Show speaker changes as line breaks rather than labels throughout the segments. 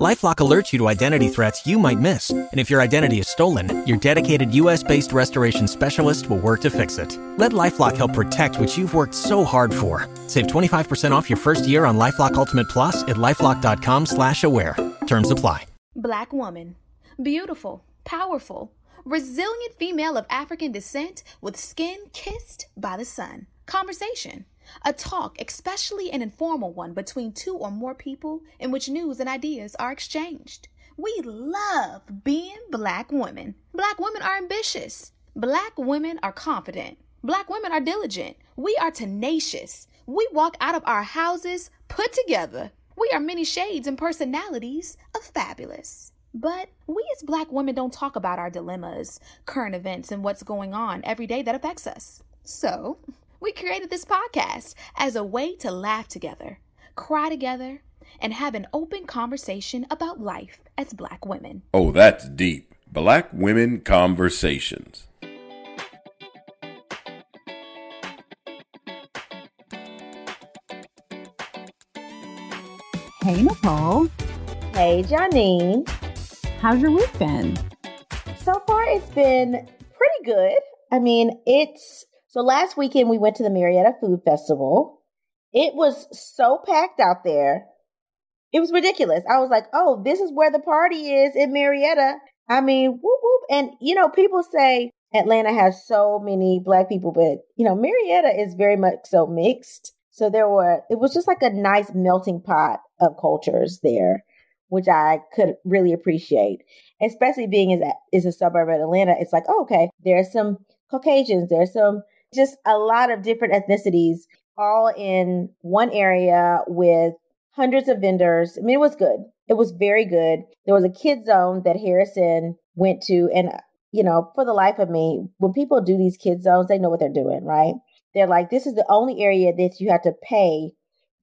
LifeLock alerts you to identity threats you might miss, and if your identity is stolen, your dedicated U.S.-based restoration specialist will work to fix it. Let LifeLock help protect what you've worked so hard for. Save 25% off your first year on LifeLock Ultimate Plus at lifeLock.com/slash-aware. Terms apply.
Black woman, beautiful, powerful, resilient female of African descent with skin kissed by the sun. Conversation a talk, especially an informal one, between two or more people in which news and ideas are exchanged. We love being black women. Black women are ambitious. Black women are confident. Black women are diligent. We are tenacious. We walk out of our houses put together. We are many shades and personalities of fabulous. But we as black women don't talk about our dilemmas, current events, and what's going on every day that affects us. So, we created this podcast as a way to laugh together, cry together, and have an open conversation about life as Black women.
Oh, that's deep. Black Women Conversations.
Hey, Nicole.
Hey, Janine.
How's your week been?
So far, it's been pretty good. I mean, it's so last weekend we went to the Marietta Food Festival. It was so packed out there. It was ridiculous. I was like, oh, this is where the party is in Marietta. I mean, whoop whoop. And you know, people say Atlanta has so many black people, but you know, Marietta is very much so mixed. So there were it was just like a nice melting pot of cultures there, which I could really appreciate. Especially being as is a suburb of Atlanta, it's like, oh, okay, there's some Caucasians, there's some just a lot of different ethnicities all in one area with hundreds of vendors. I mean, it was good. It was very good. There was a kid zone that Harrison went to. And, you know, for the life of me, when people do these kid zones, they know what they're doing, right? They're like, this is the only area that you have to pay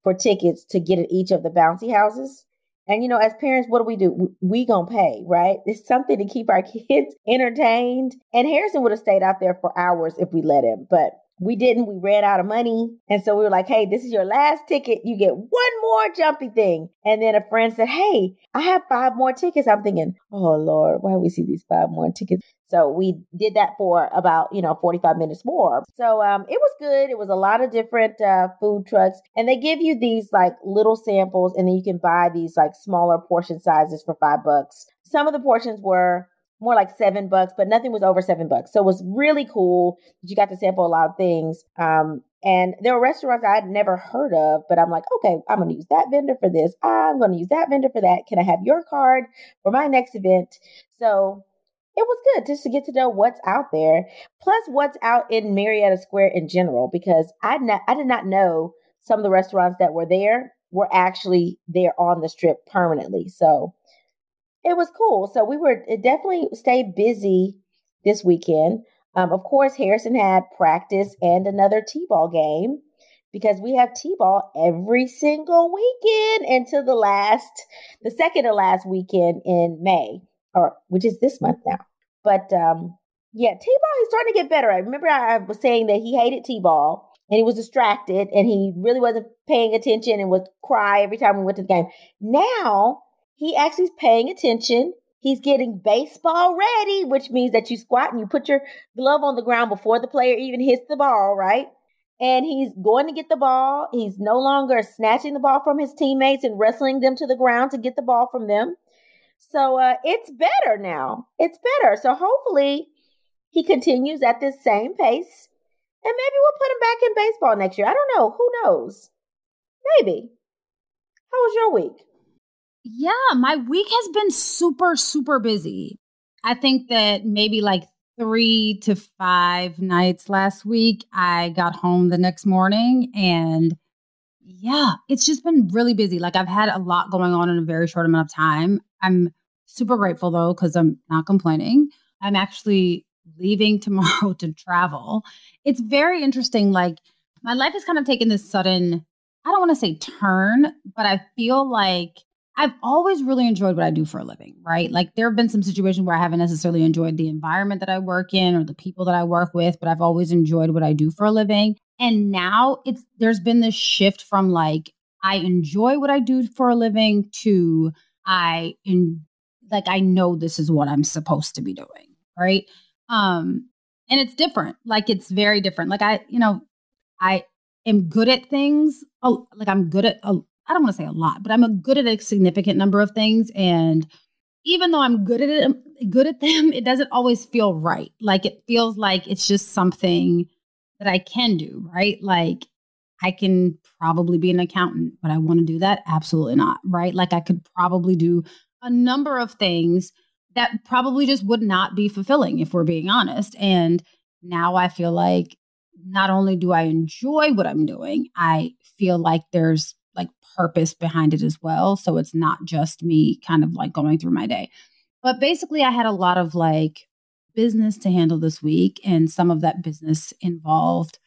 for tickets to get at each of the bouncy houses. And you know, as parents, what do we do? We gonna pay, right? It's something to keep our kids entertained. And Harrison would have stayed out there for hours if we let him, but we didn't. We ran out of money. And so we were like, hey, this is your last ticket. You get one more jumpy thing. And then a friend said, hey, I have five more tickets. I'm thinking, oh Lord, why we see these five more tickets? So we did that for about, you know, 45 minutes more. So um, it was good. It was a lot of different uh, food trucks. And they give you these like little samples and then you can buy these like smaller portion sizes for five bucks. Some of the portions were more like seven bucks, but nothing was over seven bucks. So it was really cool that you got to sample a lot of things. Um, and there were restaurants I had never heard of, but I'm like, okay, I'm going to use that vendor for this. I'm going to use that vendor for that. Can I have your card for my next event? So it was good just to get to know what's out there, plus what's out in Marietta Square in general, because I, not, I did not know some of the restaurants that were there were actually there on the strip permanently. So it was cool. So we were definitely stayed busy this weekend. Um, of course, Harrison had practice and another T-ball game because we have T-ball every single weekend until the last, the second to last weekend in May, or which is this month now. But um, yeah, T-ball is starting to get better. I remember I was saying that he hated T-ball and he was distracted and he really wasn't paying attention and would cry every time we went to the game. Now he actually is paying attention. He's getting baseball ready, which means that you squat and you put your glove on the ground before the player even hits the ball, right? And he's going to get the ball. He's no longer snatching the ball from his teammates and wrestling them to the ground to get the ball from them. So uh, it's better now. It's better. So hopefully he continues at this same pace. And maybe we'll put him back in baseball next year. I don't know. Who knows? Maybe. How was your week?
Yeah, my week has been super, super busy. I think that maybe like three to five nights last week, I got home the next morning and yeah, it's just been really busy. Like I've had a lot going on in a very short amount of time. I'm super grateful though, because I'm not complaining. I'm actually leaving tomorrow to travel. It's very interesting. Like my life has kind of taken this sudden, I don't want to say turn, but I feel like I've always really enjoyed what I do for a living, right? Like there have been some situations where I haven't necessarily enjoyed the environment that I work in or the people that I work with, but I've always enjoyed what I do for a living. And now it's there's been this shift from like I enjoy what I do for a living to I in like I know this is what I'm supposed to be doing, right? Um and it's different. Like it's very different. Like I, you know, I am good at things. Oh, like I'm good at I don't want to say a lot, but I'm a good at a significant number of things. And even though I'm good at it, good at them, it doesn't always feel right. Like it feels like it's just something that I can do, right? Like I can probably be an accountant, but I want to do that? Absolutely not, right? Like I could probably do a number of things that probably just would not be fulfilling if we're being honest. And now I feel like not only do I enjoy what I'm doing, I feel like there's like purpose behind it as well. So it's not just me kind of like going through my day. But basically, I had a lot of like business to handle this week, and some of that business involved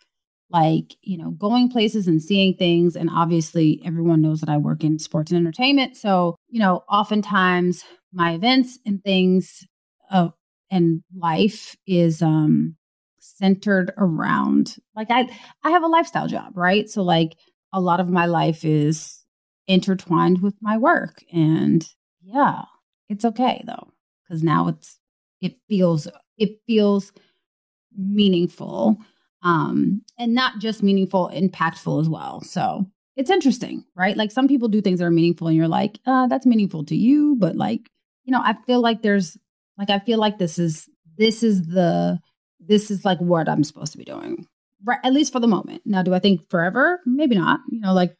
like, you know, going places and seeing things. And obviously, everyone knows that I work in sports and entertainment. So, you know, oftentimes my events and things uh, and life is um centered around like I I have a lifestyle job, right? So like a lot of my life is intertwined with my work and yeah, it's okay though cuz now it's it feels it feels meaningful um and not just meaningful impactful as well. So it's interesting, right? Like some people do things that are meaningful and you're like, uh that's meaningful to you, but like, you know, I feel like there's like I feel like this is this is the this is like what I'm supposed to be doing, right? At least for the moment. Now, do I think forever? Maybe not. You know, like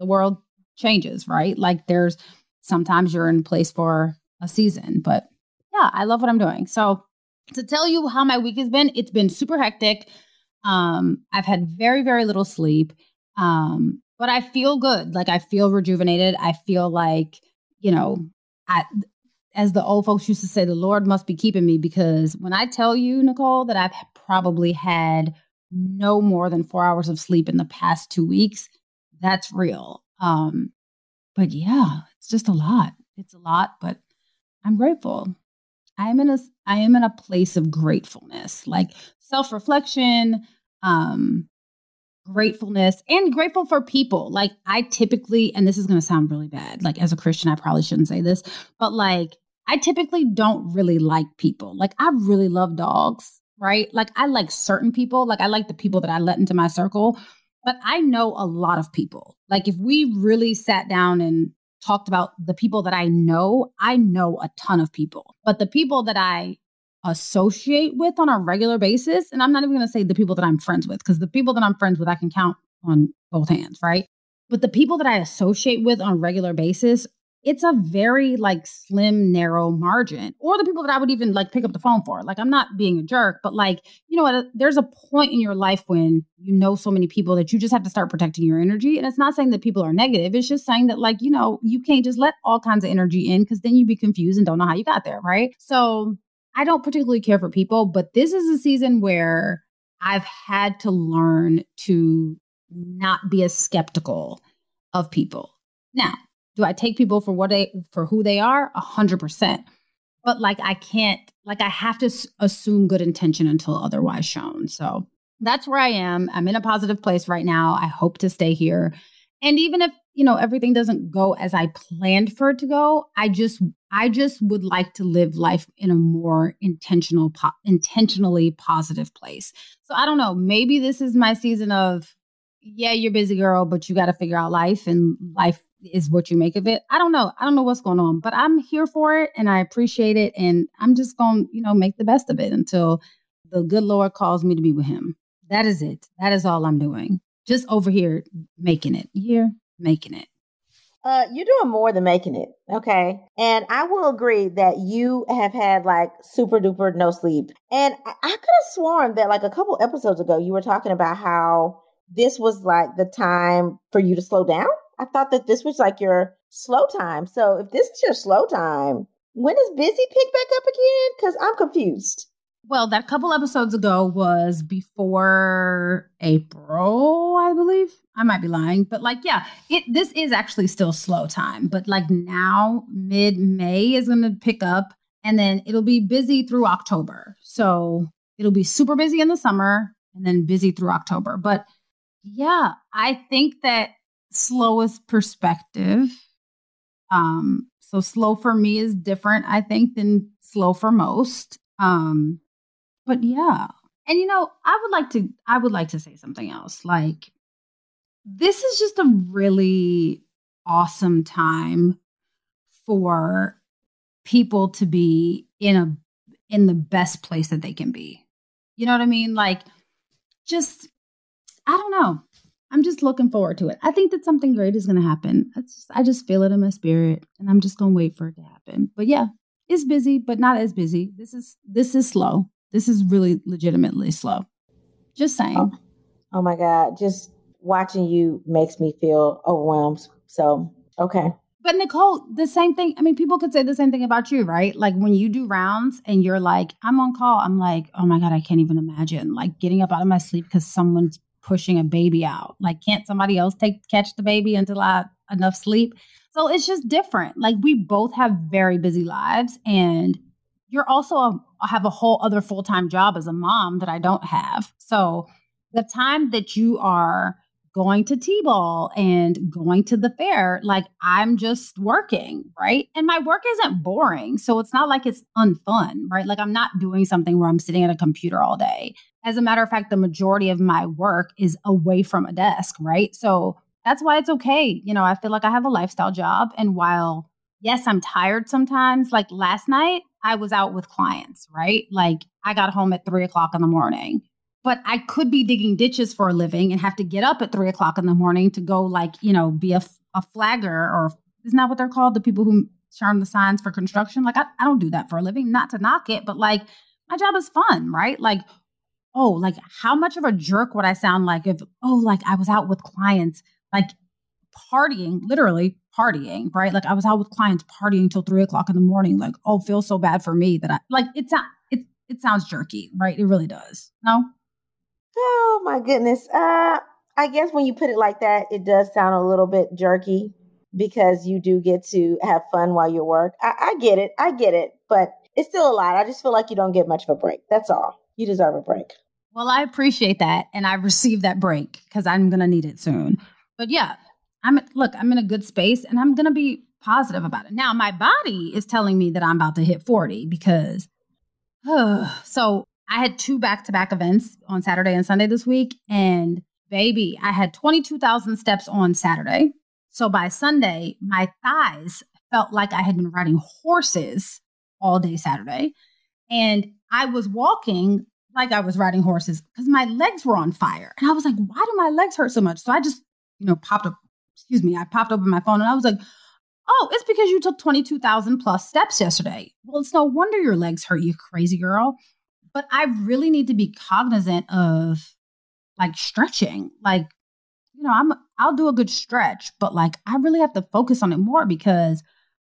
the world changes, right? Like there's sometimes you're in place for a season, but yeah, I love what I'm doing. So to tell you how my week has been, it's been super hectic. Um, I've had very, very little sleep. Um, but I feel good. Like I feel rejuvenated. I feel like, you know, I as the old folks used to say, the Lord must be keeping me because when I tell you, Nicole, that I've probably had no more than four hours of sleep in the past two weeks, that's real. Um, but yeah, it's just a lot. It's a lot, but I'm grateful. I am in a I am in a place of gratefulness, like self-reflection, um, gratefulness, and grateful for people. Like I typically, and this is gonna sound really bad, like as a Christian, I probably shouldn't say this, but like I typically don't really like people. Like I really love dogs, right? Like I like certain people. Like I like the people that I let into my circle, but I know a lot of people. Like if we really sat down and talked about the people that I know, I know a ton of people. But the people that I associate with on a regular basis, and I'm not even going to say the people that I'm friends with because the people that I'm friends with I can count on both hands, right? But the people that I associate with on a regular basis it's a very like slim narrow margin or the people that i would even like pick up the phone for. Like i'm not being a jerk but like you know what? Uh, there's a point in your life when you know so many people that you just have to start protecting your energy and it's not saying that people are negative. It's just saying that like you know you can't just let all kinds of energy in because then you'd be confused and don't know how you got there right? So i don't particularly care for people but this is a season where i've had to learn to not be as skeptical of people. Now do I take people for what they for who they are? A hundred percent. But like I can't like I have to assume good intention until otherwise shown. So that's where I am. I'm in a positive place right now. I hope to stay here. And even if, you know, everything doesn't go as I planned for it to go, I just I just would like to live life in a more intentional po- intentionally positive place. So I don't know, maybe this is my season of yeah, you're busy girl, but you got to figure out life and life is what you make of it. I don't know. I don't know what's going on, but I'm here for it and I appreciate it. And I'm just going to, you know, make the best of it until the good Lord calls me to be with him. That is it. That is all I'm doing. Just over here making it. Here, making it.
Uh, you're doing more than making it, okay? And I will agree that you have had like super duper no sleep. And I, I could have sworn that like a couple episodes ago, you were talking about how this was like the time for you to slow down. I thought that this was like your slow time. So if this is your slow time, when does busy pick back up again? Because I'm confused.
Well, that couple episodes ago was before April, I believe. I might be lying, but like, yeah, it this is actually still slow time. But like now, mid May is going to pick up, and then it'll be busy through October. So it'll be super busy in the summer, and then busy through October. But yeah, I think that slowest perspective. Um, so slow for me is different, I think, than slow for most. Um, but yeah. And you know, I would like to I would like to say something else. Like this is just a really awesome time for people to be in a in the best place that they can be. You know what I mean? Like just I don't know. I'm just looking forward to it. I think that something great is going to happen. Just, I just feel it in my spirit and I'm just going to wait for it to happen. But yeah, it's busy, but not as busy. This is this is slow. This is really legitimately slow. Just saying.
Oh, oh my God. Just watching you makes me feel overwhelmed. So, okay.
But Nicole, the same thing. I mean, people could say the same thing about you, right? Like when you do rounds and you're like, I'm on call, I'm like, oh my God, I can't even imagine like getting up out of my sleep because someone's pushing a baby out. Like, can't somebody else take catch the baby until I have enough sleep? So it's just different. Like we both have very busy lives and you're also a, have a whole other full-time job as a mom that I don't have. So the time that you are going to T-ball and going to the fair, like I'm just working, right? And my work isn't boring. So it's not like it's unfun, right? Like I'm not doing something where I'm sitting at a computer all day. As a matter of fact, the majority of my work is away from a desk, right? So that's why it's okay. You know, I feel like I have a lifestyle job. And while, yes, I'm tired sometimes, like last night, I was out with clients, right? Like I got home at three o'clock in the morning, but I could be digging ditches for a living and have to get up at three o'clock in the morning to go, like, you know, be a, a flagger or isn't that what they're called? The people who charm the signs for construction. Like, I, I don't do that for a living, not to knock it, but like, my job is fun, right? Like, oh, like how much of a jerk would I sound like if, oh, like I was out with clients, like partying, literally partying, right? Like I was out with clients partying till three o'clock in the morning. Like, oh, feels so bad for me that I like it's not it it sounds jerky, right? It really does. No?
Oh my goodness. Uh I guess when you put it like that, it does sound a little bit jerky because you do get to have fun while you work. I, I get it. I get it. But it's still a lot. I just feel like you don't get much of a break. That's all. You deserve a break.
Well, I appreciate that. And I received that break because I'm going to need it soon. But yeah, I'm look, I'm in a good space and I'm going to be positive about it. Now, my body is telling me that I'm about to hit 40 because uh, so I had two back-to-back events on Saturday and Sunday this week and baby, I had 22,000 steps on Saturday. So by Sunday, my thighs felt like I had been riding horses all day Saturday. And I was walking like I was riding horses because my legs were on fire. And I was like, why do my legs hurt so much? So I just, you know, popped up excuse me, I popped open my phone and I was like, oh, it's because you took 22,000 plus steps yesterday. Well, it's no wonder your legs hurt, you crazy girl. But I really need to be cognizant of like stretching. Like, you know, I'm I'll do a good stretch, but like I really have to focus on it more because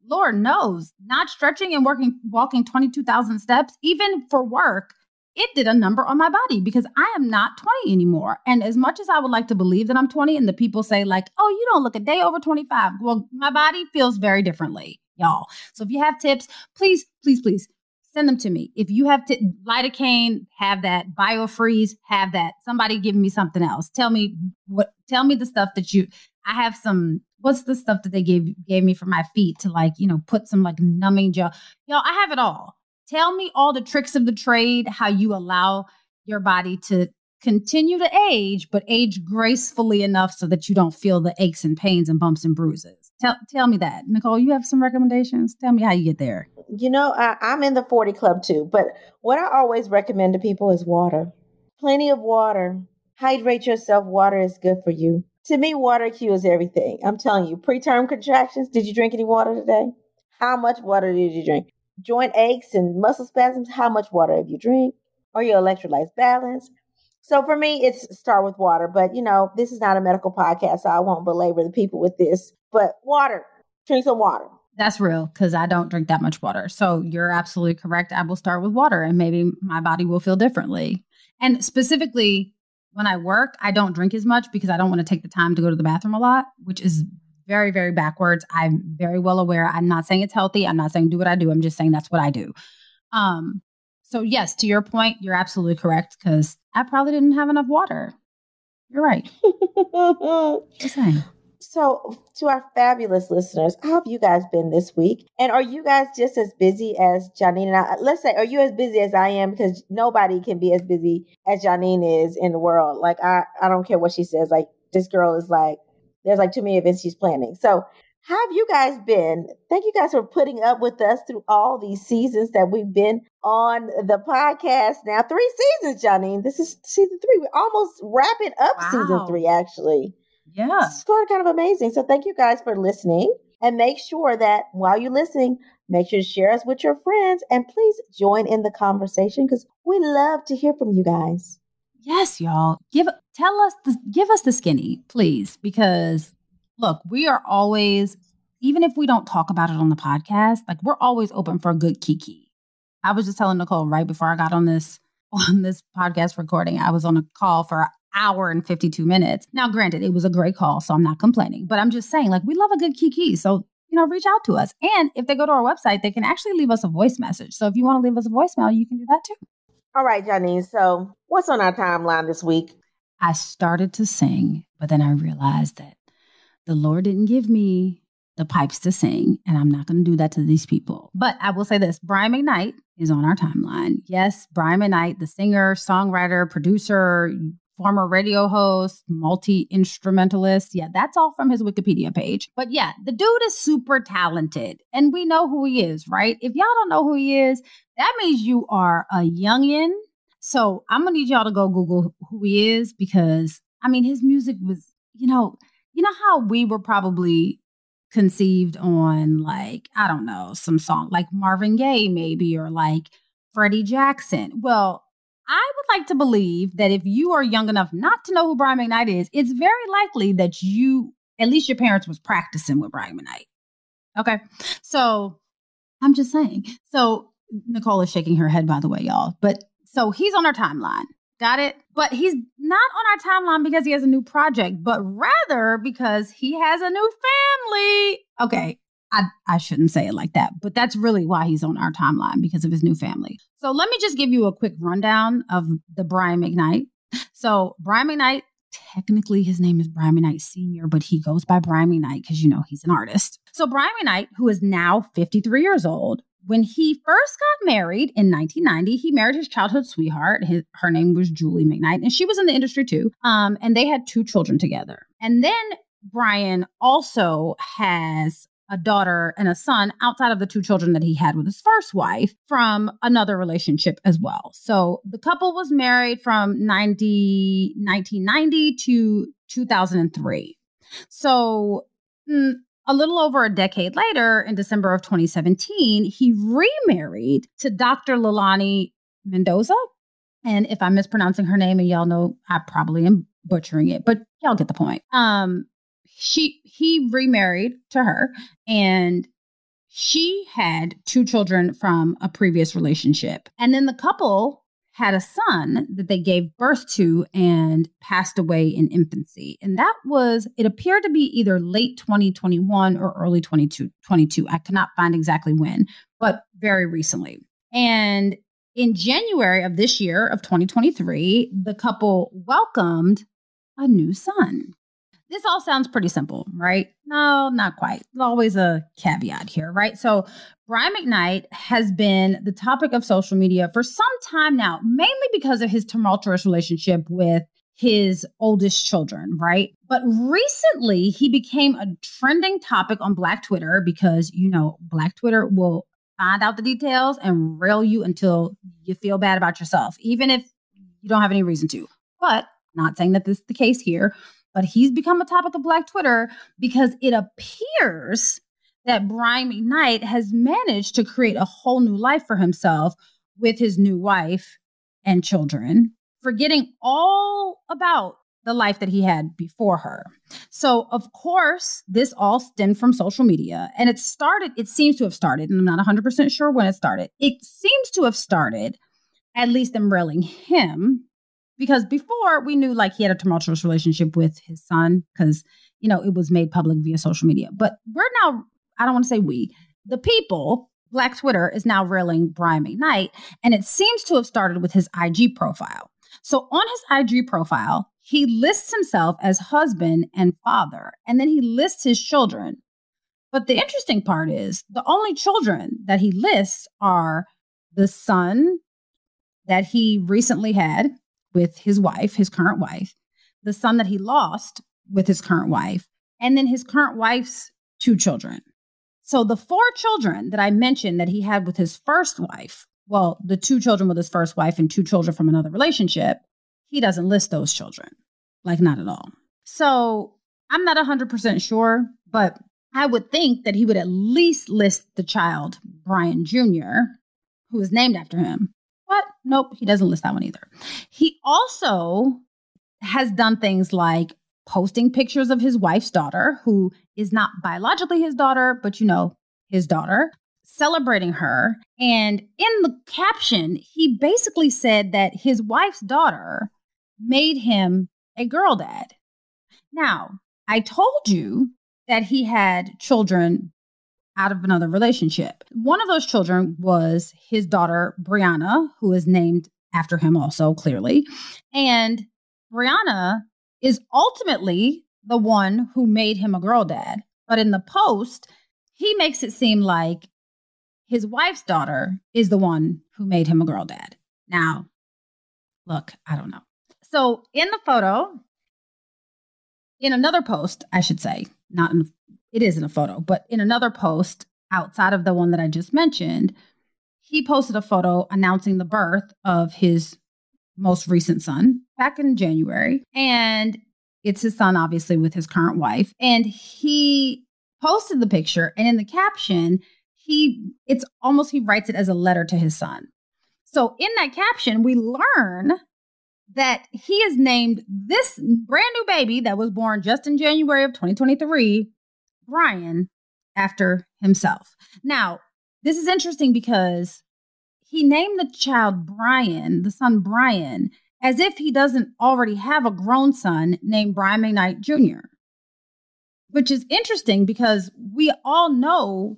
Lord knows, not stretching and working walking 22,000 steps even for work it did a number on my body because I am not 20 anymore. And as much as I would like to believe that I'm 20, and the people say, like, oh, you don't look a day over 25. Well, my body feels very differently, y'all. So if you have tips, please, please, please send them to me. If you have t- lidocaine, have that. Biofreeze, have that. Somebody give me something else. Tell me what. Tell me the stuff that you. I have some. What's the stuff that they gave gave me for my feet to like you know put some like numbing gel. Y'all, I have it all. Tell me all the tricks of the trade, how you allow your body to continue to age, but age gracefully enough so that you don't feel the aches and pains and bumps and bruises. Tell, tell me that. Nicole, you have some recommendations? Tell me how you get there.
You know, I, I'm in the 40 club too, but what I always recommend to people is water. Plenty of water. Hydrate yourself. Water is good for you. To me, water cures everything. I'm telling you, preterm contractions. Did you drink any water today? How much water did you drink? Joint aches and muscle spasms, how much water have you drink? Are your electrolytes balanced? So for me, it's start with water. But you know, this is not a medical podcast, so I won't belabor the people with this. But water, drink some water.
That's real because I don't drink that much water. So you're absolutely correct. I will start with water and maybe my body will feel differently. And specifically, when I work, I don't drink as much because I don't want to take the time to go to the bathroom a lot, which is very, very backwards. I'm very well aware. I'm not saying it's healthy. I'm not saying do what I do. I'm just saying that's what I do. Um, so yes, to your point, you're absolutely correct because I probably didn't have enough water. You're right. just saying.
So, to our fabulous listeners, how have you guys been this week? And are you guys just as busy as Janine and I? Let's say, are you as busy as I am? Because nobody can be as busy as Janine is in the world. Like, I, I don't care what she says. Like, this girl is like, there's like too many events she's planning. So, how have you guys been? Thank you guys for putting up with us through all these seasons that we've been on the podcast now. Three seasons, Janine. This is season three. We're almost wrapping up wow. season three, actually.
Yeah.
It's sort of kind of amazing. So thank you guys for listening. And make sure that while you're listening, make sure to share us with your friends and please join in the conversation because we love to hear from you guys.
Yes, y'all. Give tell us the, give us the skinny, please, because look, we are always, even if we don't talk about it on the podcast, like we're always open for a good kiki. I was just telling Nicole right before I got on this on this podcast recording, I was on a call for an hour and 52 minutes. Now, granted, it was a great call, so I'm not complaining, but I'm just saying, like, we love a good kiki. So, you know, reach out to us. And if they go to our website, they can actually leave us a voice message. So if you want to leave us a voicemail, you can do that too.
All right, Janine. So what's on our timeline this week?
I started to sing, but then I realized that the Lord didn't give me the pipes to sing, and I'm not going to do that to these people. But I will say this Brian McKnight is on our timeline. Yes, Brian McKnight, the singer, songwriter, producer, former radio host, multi instrumentalist. Yeah, that's all from his Wikipedia page. But yeah, the dude is super talented, and we know who he is, right? If y'all don't know who he is, that means you are a youngin. So I'm gonna need y'all to go Google who he is because I mean, his music was, you know, you know how we were probably conceived on like I don't know some song like Marvin Gaye maybe or like Freddie Jackson. Well, I would like to believe that if you are young enough not to know who Brian McKnight is, it's very likely that you at least your parents was practicing with Brian McKnight. Okay, so I'm just saying. So Nicole is shaking her head by the way, y'all. But so he's on our timeline. Got it? But he's not on our timeline because he has a new project, but rather because he has a new family. Okay, I, I shouldn't say it like that, but that's really why he's on our timeline because of his new family. So let me just give you a quick rundown of the Brian McKnight. So Brian McKnight, technically his name is Brian McKnight Sr., but he goes by Brian McKnight because you know he's an artist. So Brian McKnight, who is now 53 years old, when he first got married in 1990, he married his childhood sweetheart. His, her name was Julie McKnight, and she was in the industry too. Um, and they had two children together. And then Brian also has a daughter and a son outside of the two children that he had with his first wife from another relationship as well. So the couple was married from 90, 1990 to 2003. So mm, a little over a decade later, in December of 2017, he remarried to Dr. Leilani Mendoza. And if I'm mispronouncing her name, and y'all know I probably am butchering it, but y'all get the point. Um, she he remarried to her, and she had two children from a previous relationship. And then the couple had a son that they gave birth to and passed away in infancy. And that was, it appeared to be either late 2021 or early 2022. I cannot find exactly when, but very recently. And in January of this year, of 2023, the couple welcomed a new son. This all sounds pretty simple, right? No, not quite. Always a caveat here, right? So, Brian McKnight has been the topic of social media for some time now, mainly because of his tumultuous relationship with his oldest children, right? But recently, he became a trending topic on Black Twitter because, you know, Black Twitter will find out the details and rail you until you feel bad about yourself, even if you don't have any reason to. But not saying that this is the case here but he's become a topic of Black Twitter because it appears that Brian McKnight has managed to create a whole new life for himself with his new wife and children, forgetting all about the life that he had before her. So, of course, this all stemmed from social media. And it started, it seems to have started, and I'm not 100% sure when it started. It seems to have started, at least railing him, because before we knew like he had a tumultuous relationship with his son, because, you know, it was made public via social media. But we're now, I don't want to say we, the people, Black Twitter is now railing Brian McKnight. And it seems to have started with his IG profile. So on his IG profile, he lists himself as husband and father, and then he lists his children. But the interesting part is the only children that he lists are the son that he recently had with his wife, his current wife, the son that he lost with his current wife, and then his current wife's two children. So the four children that I mentioned that he had with his first wife, well, the two children with his first wife and two children from another relationship, he doesn't list those children, like not at all. So I'm not 100% sure, but I would think that he would at least list the child, Brian Jr., who is named after him. But nope, he doesn't list that one either. He also has done things like posting pictures of his wife's daughter, who is not biologically his daughter, but you know, his daughter, celebrating her. And in the caption, he basically said that his wife's daughter made him a girl dad. Now, I told you that he had children out of another relationship. One of those children was his daughter, Brianna, who is named after him also, clearly. And Brianna is ultimately the one who made him a girl dad. But in the post, he makes it seem like his wife's daughter is the one who made him a girl dad. Now, look, I don't know. So in the photo, in another post, I should say, not in it is in a photo, but in another post outside of the one that I just mentioned, he posted a photo announcing the birth of his most recent son back in January. And it's his son, obviously, with his current wife. And he posted the picture, and in the caption, he it's almost he writes it as a letter to his son. So in that caption, we learn that he is named this brand new baby that was born just in January of 2023, Brian, after himself. Now, this is interesting because he named the child Brian, the son Brian, as if he doesn't already have a grown son named Brian McKnight Jr., which is interesting because we all know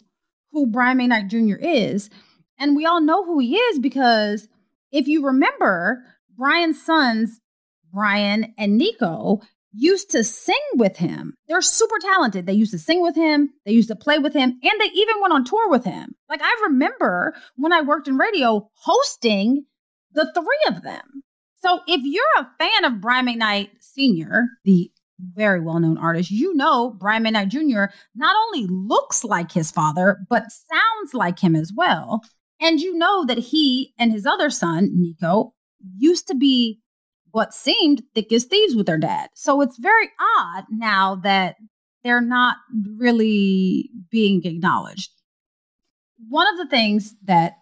who Brian McKnight Jr. is. And we all know who he is because if you remember, Brian's sons, Brian and Niko, used to sing with him. They're super talented. They used to sing with him, they used to play with him, and they even went on tour with him. Like I remember when I worked in radio hosting the three of them. So if you're a fan of Brian McKnight Sr., the very well known artist, you know Brian McKnight Jr. not only looks like his father, but sounds like him as well. And you know that he and his other son, Niko, used to be what seemed thick as thieves with their dad. So it's very odd now that they're not really being acknowledged. One of the things that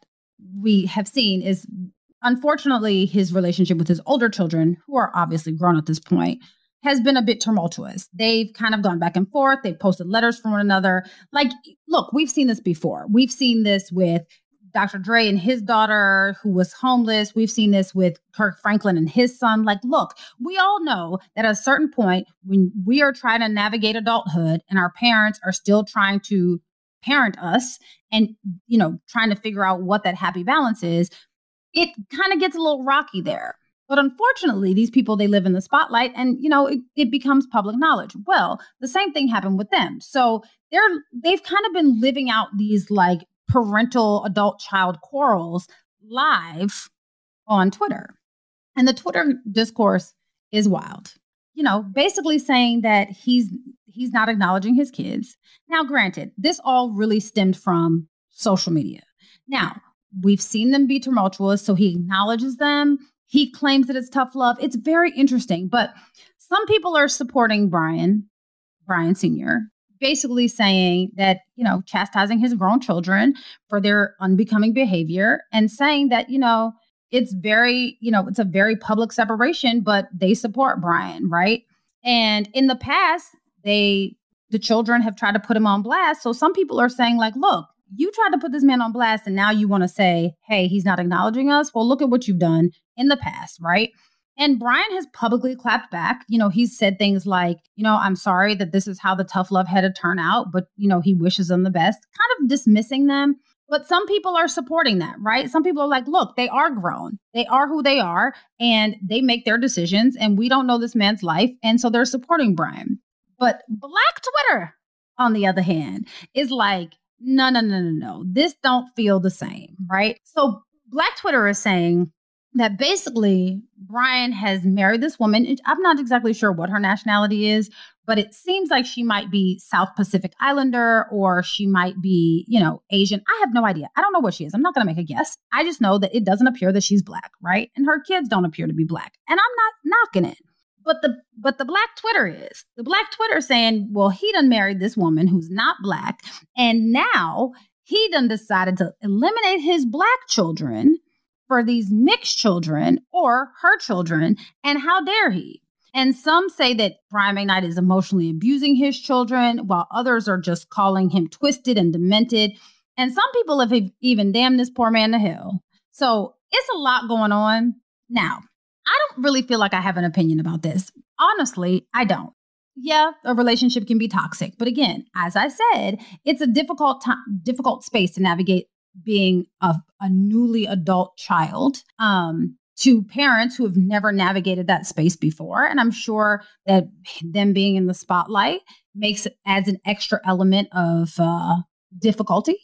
we have seen is unfortunately his relationship with his older children, who are obviously grown at this point, has been a bit tumultuous. They've kind of gone back and forth. They've posted letters from one another. Like, look, we've seen this before. We've seen this with Dr. Dre and his daughter who was homeless. We've seen this with Kirk Franklin and his son. Like, look, we all know that at a certain point, when we are trying to navigate adulthood and our parents are still trying to parent us and, you know, trying to figure out what that happy balance is, it kind of gets a little rocky there. But unfortunately, these people they live in the spotlight and you know it, it becomes public knowledge. Well, the same thing happened with them. So they're they've kind of been living out these like parental adult child quarrels live on Twitter. And the Twitter discourse is wild. You know, basically saying that he's he's not acknowledging his kids. Now, granted, this all really stemmed from social media. Now, we've seen them be tumultuous, so he acknowledges them. He claims that it's tough love. It's very interesting, but some people are supporting Brian, Brian Sr., basically saying that, you know, chastising his grown children for their unbecoming behavior and saying that, you know, it's very, you know, it's a very public separation, but they support Brian, right? And in the past, they the children have tried to put him on blast. So some people are saying, like, look, you tried to put this man on blast and now you want to say, hey, he's not acknowledging us. Well, look at what you've done in the past, right? And Brian has publicly clapped back. You know, he's said things like, you know, I'm sorry that this is how the tough love had to turn out, but, you know, he wishes them the best, kind of dismissing them. But some people are supporting that, right? Some people are like, look, they are grown. They are who they are and they make their decisions. And we don't know this man's life. And so they're supporting Brian. But Black Twitter, on the other hand, is like, no, no, no, no, no. This don't feel the same, right? So Black Twitter is saying that basically Brian has married this woman. I'm not exactly sure what her nationality is, but it seems like she might be South Pacific Islander or she might be, you know, Asian. I have no idea. I don't know what she is. I'm not going to make a guess. I just know that it doesn't appear that she's black, right? And her kids don't appear to be black. And I'm not knocking it. But the but the black Twitter is the black Twitter saying, well, he done married this woman who's not black, and now he done decided to eliminate his black children for these mixed children or her children, and how dare he? And some say that Brian McKnight is emotionally abusing his children, while others are just calling him twisted and demented. And some people have even damned this poor man to hell. So it's a lot going on. Now, I don't really feel like I have an opinion about this. Honestly, I don't. Yeah, a relationship can be toxic, but again, as I said, it's a difficult time, difficult space to navigate being a, a newly adult child um, to parents who have never navigated that space before. And I'm sure that them being in the spotlight makes adds an extra element of uh, difficulty.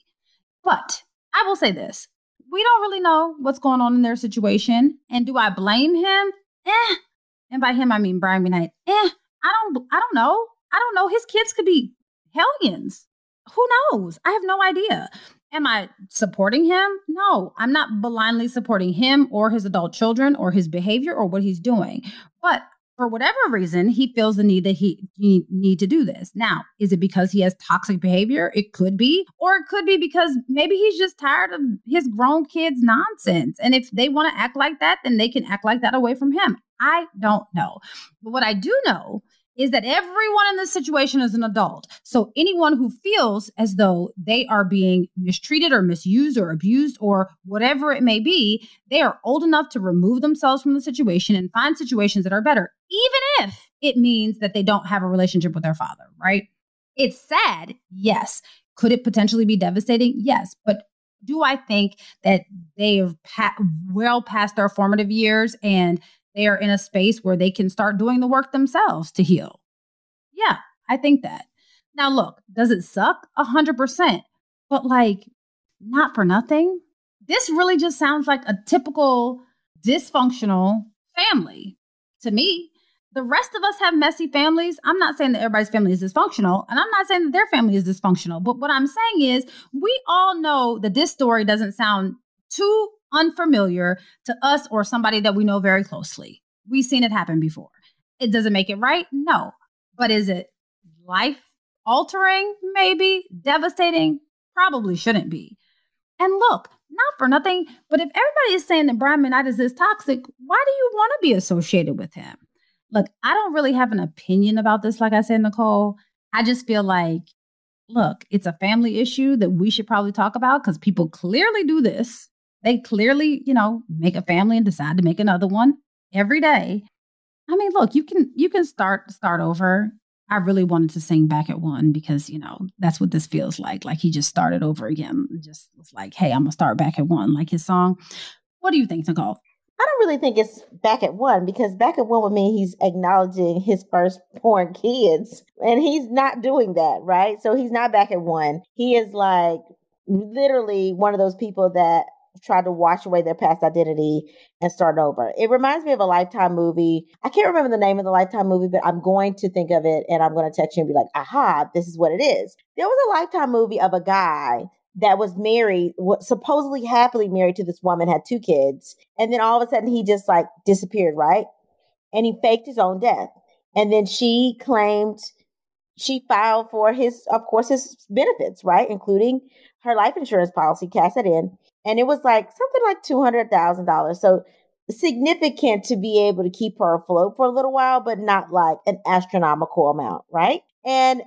But I will say this we don't really know what's going on in their situation. And do I blame him? Eh. And by him, I mean Brian McKnight. Eh. I don't. I don't know. I don't know. His kids could be hellions. Who knows? I have no idea. Am I supporting him? No, I'm not blindly supporting him or his adult children or his behavior or what he's doing. But for whatever reason, he feels the need that he he need to do this. Now, is it because he has toxic behavior? It could be, or it could be because maybe he's just tired of his grown kids' nonsense. And if they want to act like that, then they can act like that away from him. I don't know. But what I do know is that everyone in this situation is an adult. So anyone who feels as though they are being mistreated or misused or abused or whatever it may be, they are old enough to remove themselves from the situation and find situations that are better, even if it means that they don't have a relationship with their father, right? It's sad, yes. Could it potentially be devastating? Yes. But do I think that they have pa- well past their formative years and they are in a space where they can start doing the work themselves to heal. Yeah, I think that. Now, look, does it suck? A hundred percent. But like, not for nothing. This really just sounds like a typical dysfunctional family to me. The rest of us have messy families. I'm not saying that everybody's family is dysfunctional, and I'm not saying that their family is dysfunctional. But what I'm saying is, we all know that this story doesn't sound too unfamiliar to us or somebody that we know very closely. We've seen it happen before. It doesn't make it right? No. But is it life altering? Maybe. Devastating? Probably shouldn't be. And look, not for nothing, but if everybody is saying that Brian McKnight is toxic, why do you want to be associated with him? Look, I don't really have an opinion about this, like I said, Nicole. I just feel like, look, it's a family issue that we should probably talk about because people clearly do this. They clearly, you know, make a family and decide to make another one every day. I mean, look, you can you can start start over. I really wanted to sing back at one because, you know, that's what this feels like. Like he just started over again. Just was like, hey, I'm gonna start back at one, like his song. What do you think, Nicole?
I don't really think it's back at one because back at one would mean he's acknowledging his first born kids. And he's not doing that, right? So he's not back at one. He is like literally one of those people that try to wash away their past identity and start over. It reminds me of a Lifetime movie. I can't remember the name of the Lifetime movie, but I'm going to think of it and I'm going to text you and be like, aha, this is what it is. There was a Lifetime movie of a guy that was married, was supposedly happily married to this woman, had two kids, and then all of a sudden he just like disappeared, right? And he faked his own death. And then she claimed she filed for his, of course, his benefits, right? Including her life insurance policy, cash that in. And it was like something like $200,000. So significant to be able to keep her afloat for a little while, but not like an astronomical amount, right? And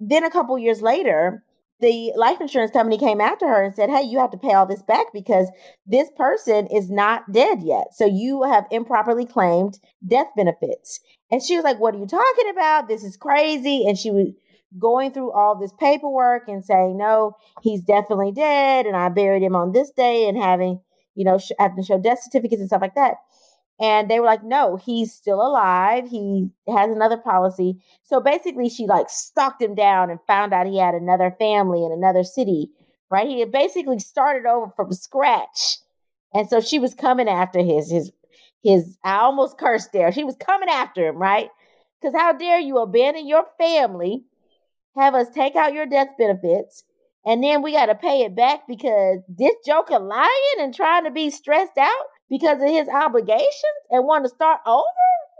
then a couple years later, the life insurance company came after her and said, Hey, you have to pay all this back because this person is not dead yet. So you have improperly claimed death benefits. And she was like, What are you talking about? This is crazy. And she was going through all this paperwork and saying, No, he's definitely dead. And I buried him on this day and having, you know, sh- having to show death certificates and stuff like that. And they were like, no, he's still alive. He has another policy. So basically, she like stalked him down and found out he had another family in another city, right? He had basically started over from scratch. And so she was coming after his, his, his, I almost cursed there. She was coming after him, right? Because how dare you abandon your family, have us take out your death benefits, and then we got to pay it back because this joker lying and trying to be stressed out? because of his obligations and want to start over?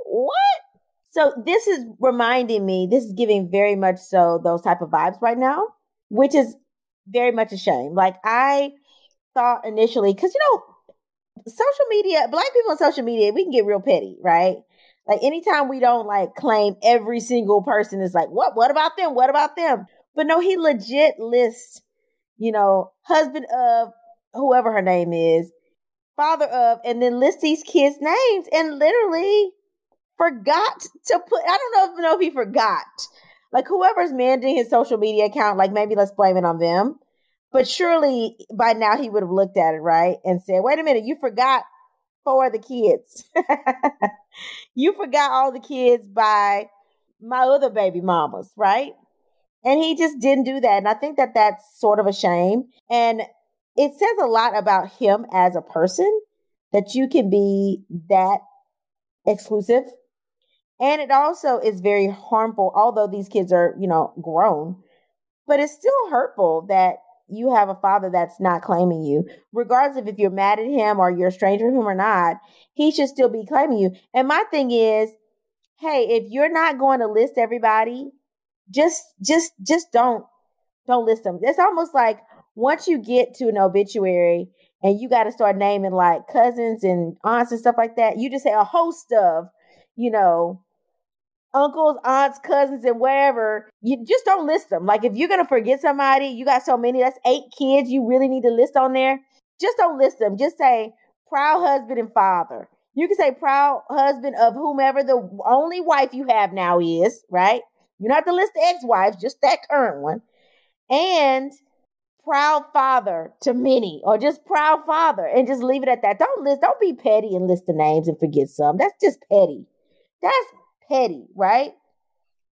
What? So this is reminding me, this is giving very much so those type of vibes right now, which is very much a shame. Like I thought initially, because you know, social media, black people on social media, we can get real petty, right? Like anytime we don't like claim every single person is like, what, what about them? What about them? But no, he legit lists, you know, husband of whoever her name is, father of, and then list these kids' names and literally forgot to put, I don't know, know if he forgot. Like whoever's managing his social media account, like maybe let's blame it on them. But surely by now he would have looked at it, right? And said, wait a minute, you forgot four of the kids. you forgot all the kids by my other baby mamas, right? And he just didn't do that. And I think that that's sort of a shame. And it says a lot about him as a person that you can be that exclusive. And it also is very harmful, although these kids are, you know, grown, but it's still hurtful that you have a father that's not claiming you, regardless of if you're mad at him or you're a stranger to him or not, he should still be claiming you. And my thing is, hey, if you're not going to list everybody, just just just don't don't list them. It's almost like once you get to an obituary and you got to start naming like cousins and aunts and stuff like that, you just say a host of, you know, uncles, aunts, cousins, and wherever. You just don't list them. Like if you're gonna forget somebody, you got so many, that's eight kids you really need to list on there. Just don't list them. Just say proud husband and father. You can say proud husband of whomever the only wife you have now is, right? You don't have to list the ex-wives, just that current one. And proud father to many or just proud father and just leave it at that. Don't list, don't be petty and list the names and forget some. That's just petty. That's petty, right?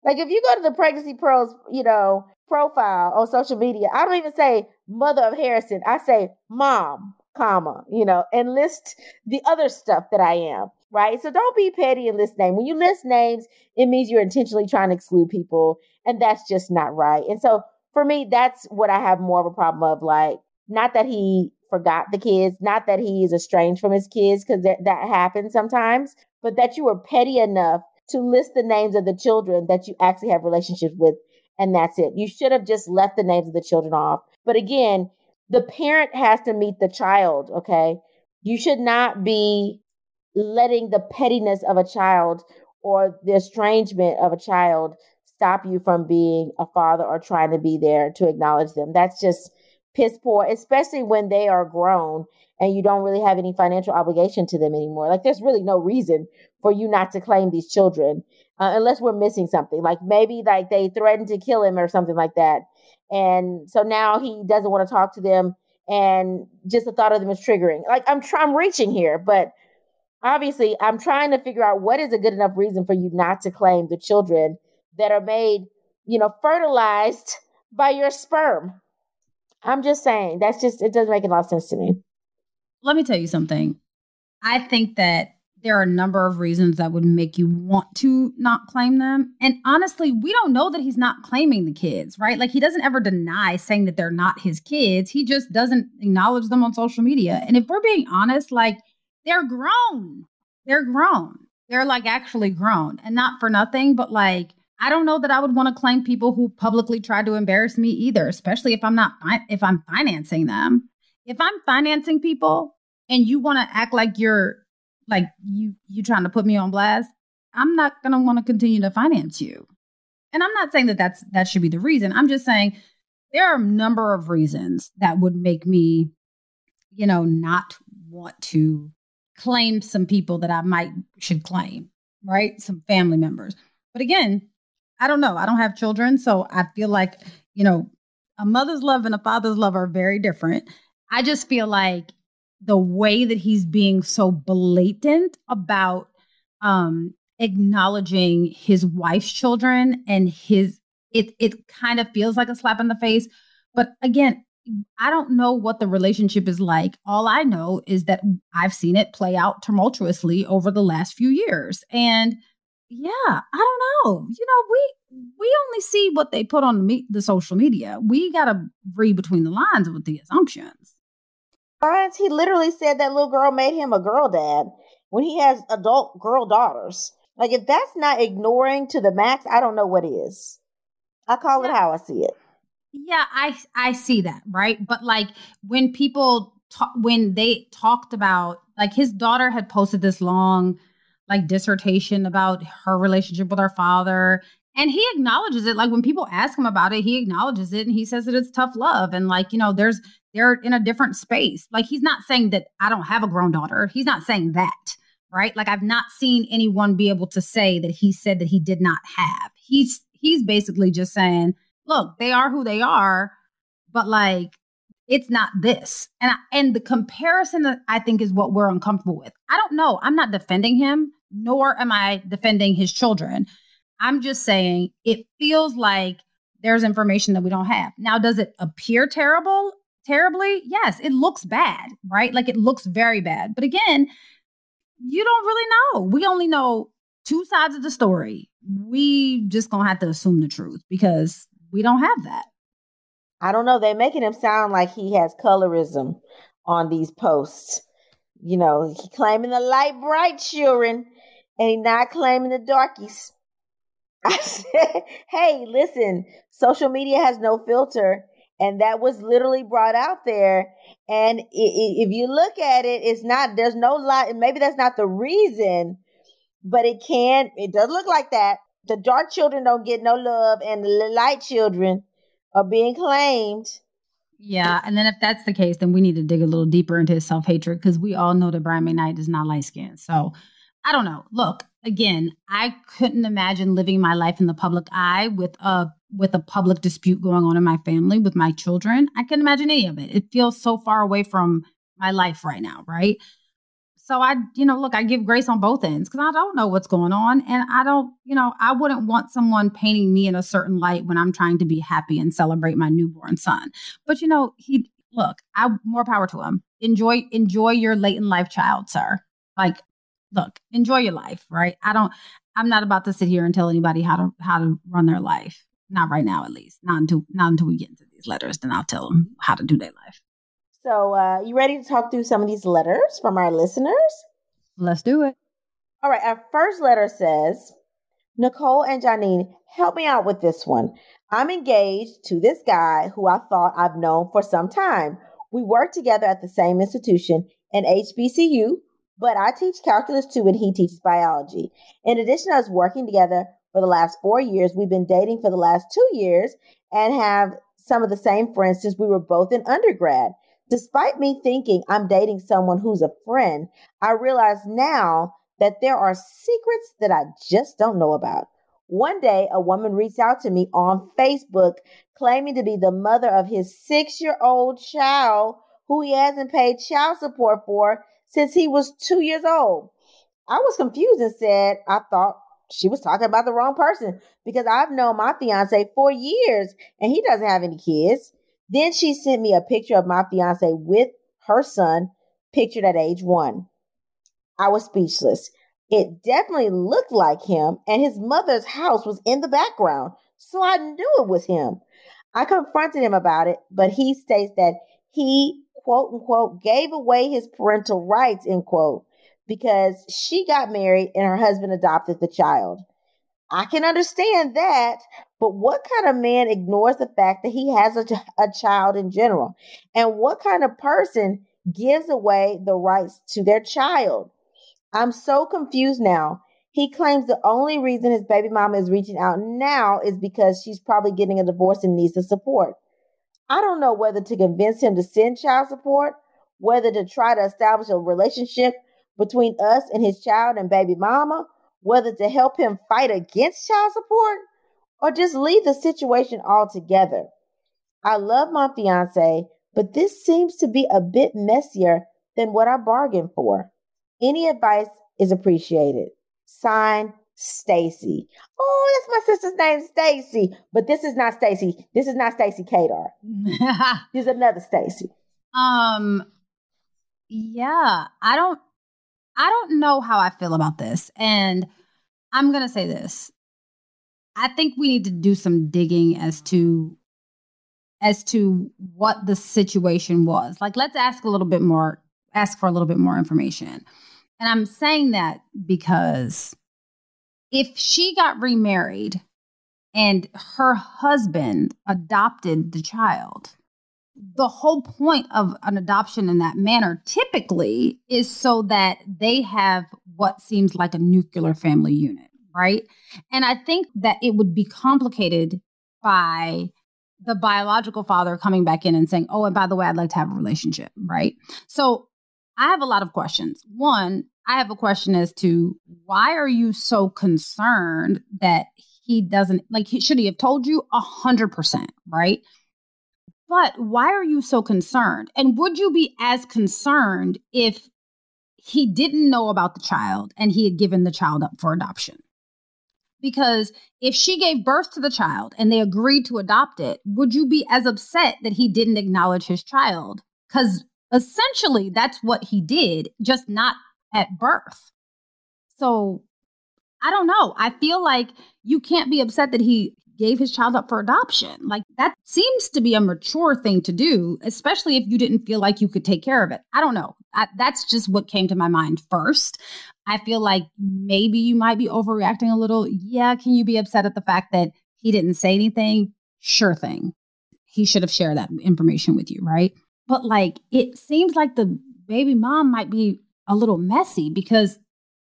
Like if you go to the pregnancy pros, you know, profile on social media, I don't even say mother of Harrison. I say mom, comma, you know, and list the other stuff that I am, right? So don't be petty and list names. When you list names, it means you're intentionally trying to exclude people, and that's just not right. And so for me, that's what I have more of a problem of. Like, not that he forgot the kids, not that he is estranged from his kids, because that, that happens sometimes, but that you were petty enough to list the names of the children that you actually have relationships with, and that's it. You should have just left the names of the children off. But again, the parent has to meet the child, okay? You should not be letting the pettiness of a child or the estrangement of a child stop you from being a father or trying to be there to acknowledge them. That's just piss poor, especially when they are grown and you don't really have any financial obligation to them anymore. Like there's really no reason for you not to claim these children uh, unless we're missing something. Like maybe like they threatened to kill him or something like that. And so now he doesn't want to talk to them and just the thought of them is triggering. Like I'm trying I'm reaching here, but obviously I'm trying to figure out what is a good enough reason for you not to claim the children that are made, you know, fertilized by your sperm. I'm just saying, that's just, it doesn't make a lot of sense to me.
Let me tell you something. I think that there are a number of reasons that would make you want to not claim them. And honestly, we don't know that he's not claiming the kids, right? Like he doesn't ever deny saying that they're not his kids. He just doesn't acknowledge them on social media. And if we're being honest, like they're grown. They're grown. They're like actually grown. And not for nothing, but like I don't know that I would want to claim people who publicly try to embarrass me either, especially if I'm not if I'm financing them. if I'm financing people and you want to act like you're like you you trying to put me on blast, I'm not going to want to continue to finance you. And I'm not saying that that's that should be the reason. I'm just saying there are a number of reasons that would make me you know not want to claim some people that I might should claim, right? Some family members. But again, I don't know. I don't have children, so I feel like, you know, a mother's love and a father's love are very different. I just feel like the way that he's being so blatant about um acknowledging his wife's children and his it it kind of feels like a slap in the face. But again i don't know what the relationship is like. All i know is that i've seen it play out tumultuously over the last few years. And yeah i don't know. You know we we only see what they put on the, the social media. We got to read between the lines with the assumptions
Lines, he literally said that little girl made him a girl dad when he has adult girl daughters. Like, if that's not ignoring to the max, I don't know what is. I call yeah. it how I see it.
Yeah, I I see that, right? But like when people talk, when they talked about like his daughter had posted this long like dissertation about her relationship with her father and he acknowledges it like when people ask him about it he acknowledges it and he says that it's tough love and like you know there's they're in a different space like he's not saying that i don't have a grown daughter he's not saying that right? Like I've not seen anyone be able to say that he said that he did not have. He's he's basically just saying, look, they are who they are, but like it's not this. And I, and the comparison that I think is what we're uncomfortable with. I don't know. I'm not defending him, nor am I defending his children. I'm just saying it feels like there's information that we don't have. Now, does it appear terrible? Terribly? Yes, it looks bad, right? Like it looks very bad. But again, you don't really know. We only know two sides of the story. We just gonna have to assume the truth because we don't have that.
I don't know. They're making him sound like he has colorism on these posts. You know, he claiming the light bright children and he not claiming the darkies. I said, hey, listen, social media has no filter and that was literally brought out there. And if you look at it it's not there's no lot maybe that's not the reason but it can it does look like that. The dark children don't get no love and the light children are being claimed.
Yeah and then if that's the case then we need to dig a little deeper into his self-hatred because we all know that brian mcknight is not light skinned so i don't know. Look again i couldn't imagine living my life in the public eye with a with a public dispute going on in my family with my children. I can imagine any of it. It feels so far away from my life right now, right? So I, you know, look, I give grace on both ends because I don't know what's going on. And I don't, you know, I wouldn't want someone painting me in a certain light when I'm trying to be happy and celebrate my newborn son. But you know, he look, I more power to him. Enjoy, enjoy your late in life child, sir. Like, look, enjoy your life, right? I don't I'm not about to sit here and tell anybody how to how to run their life. Not right now, at least. Not until not until we get into these letters. Then I'll tell them how to do their life.
So, uh, you ready to talk through some of these letters from our listeners?
Let's do it.
All right. Our first letter says, Nicole and Janine, help me out with this one. I'm engaged to this guy who I thought I've known for some time. We work together at the same institution, an HBCU, but I teach calculus too and he teaches biology. In addition to us working together, for the last four years. We've been dating for the last two years and have some of the same friends since we were both in undergrad. Despite me thinking I'm dating someone who's a friend, I realize now that there are secrets that I just don't know about. One day, a woman reached out to me on Facebook claiming to be the mother of his six year old child who he hasn't paid child support for since he was two years old. I was confused and said, I thought she was talking about the wrong person because I've known my fiance for years and he doesn't have any kids. Then she sent me a picture of my fiance with her son, pictured at age one. I was speechless. It definitely looked like him, and his mother's house was in the background, so I knew it was him. I confronted him about it, but he states that he, quote unquote, gave away his parental rights, end quote, because she got married and her husband adopted the child. I can understand that, but what kind of man ignores the fact that he has a, a child in general? And what kind of person gives away the rights to their child? I'm so confused now. He claims the only reason his baby mama is reaching out now is because she's probably getting a divorce and needs the support. I don't know whether to convince him to send child support, whether to try to establish a relationship between us and his child and baby mama, whether to help him fight against child support, or just leave the situation altogether. I love my fiance, but this seems to be a bit messier than what I bargained for. Any advice is appreciated. Sign Stacy. Oh, that's my sister's name, Stacy. But this is not Stacy. This is not Stacy Kadar. this is another Stacy.
Um yeah, I don't I don't know how I feel about this. And I'm going to say this. I think we need to do some digging as to as to what the situation was. Like let's ask a little bit more ask for a little bit more information. And I'm saying that because if she got remarried and her husband adopted the child, the whole point of an adoption in that manner typically is so that they have what seems like a nuclear family unit, right? And I think that it would be complicated by the biological father coming back in and saying, Oh, and by the way, I'd like to have a relationship, right? So I have a lot of questions. One, I have a question as to why are you so concerned that he doesn't like should he have told you a hundred percent, right? But why are you so concerned? And would you be as concerned if he didn't know about the child and he had given the child up for adoption? Because if she gave birth to the child and they agreed to adopt it, would you be as upset that he didn't acknowledge his child? Because essentially that's what he did, just not at birth. So I don't know. I feel like you can't be upset that he gave his child up for adoption. Like that seems to be a mature thing to do, especially if you didn't feel like you could take care of it. I don't know. I, that's just what came to my mind first. I feel like maybe you might be overreacting a little. Yeah, can you be upset at the fact that he didn't say anything? Sure thing. He should have shared that information with you, right? But like it seems like the baby mom might be a little messy because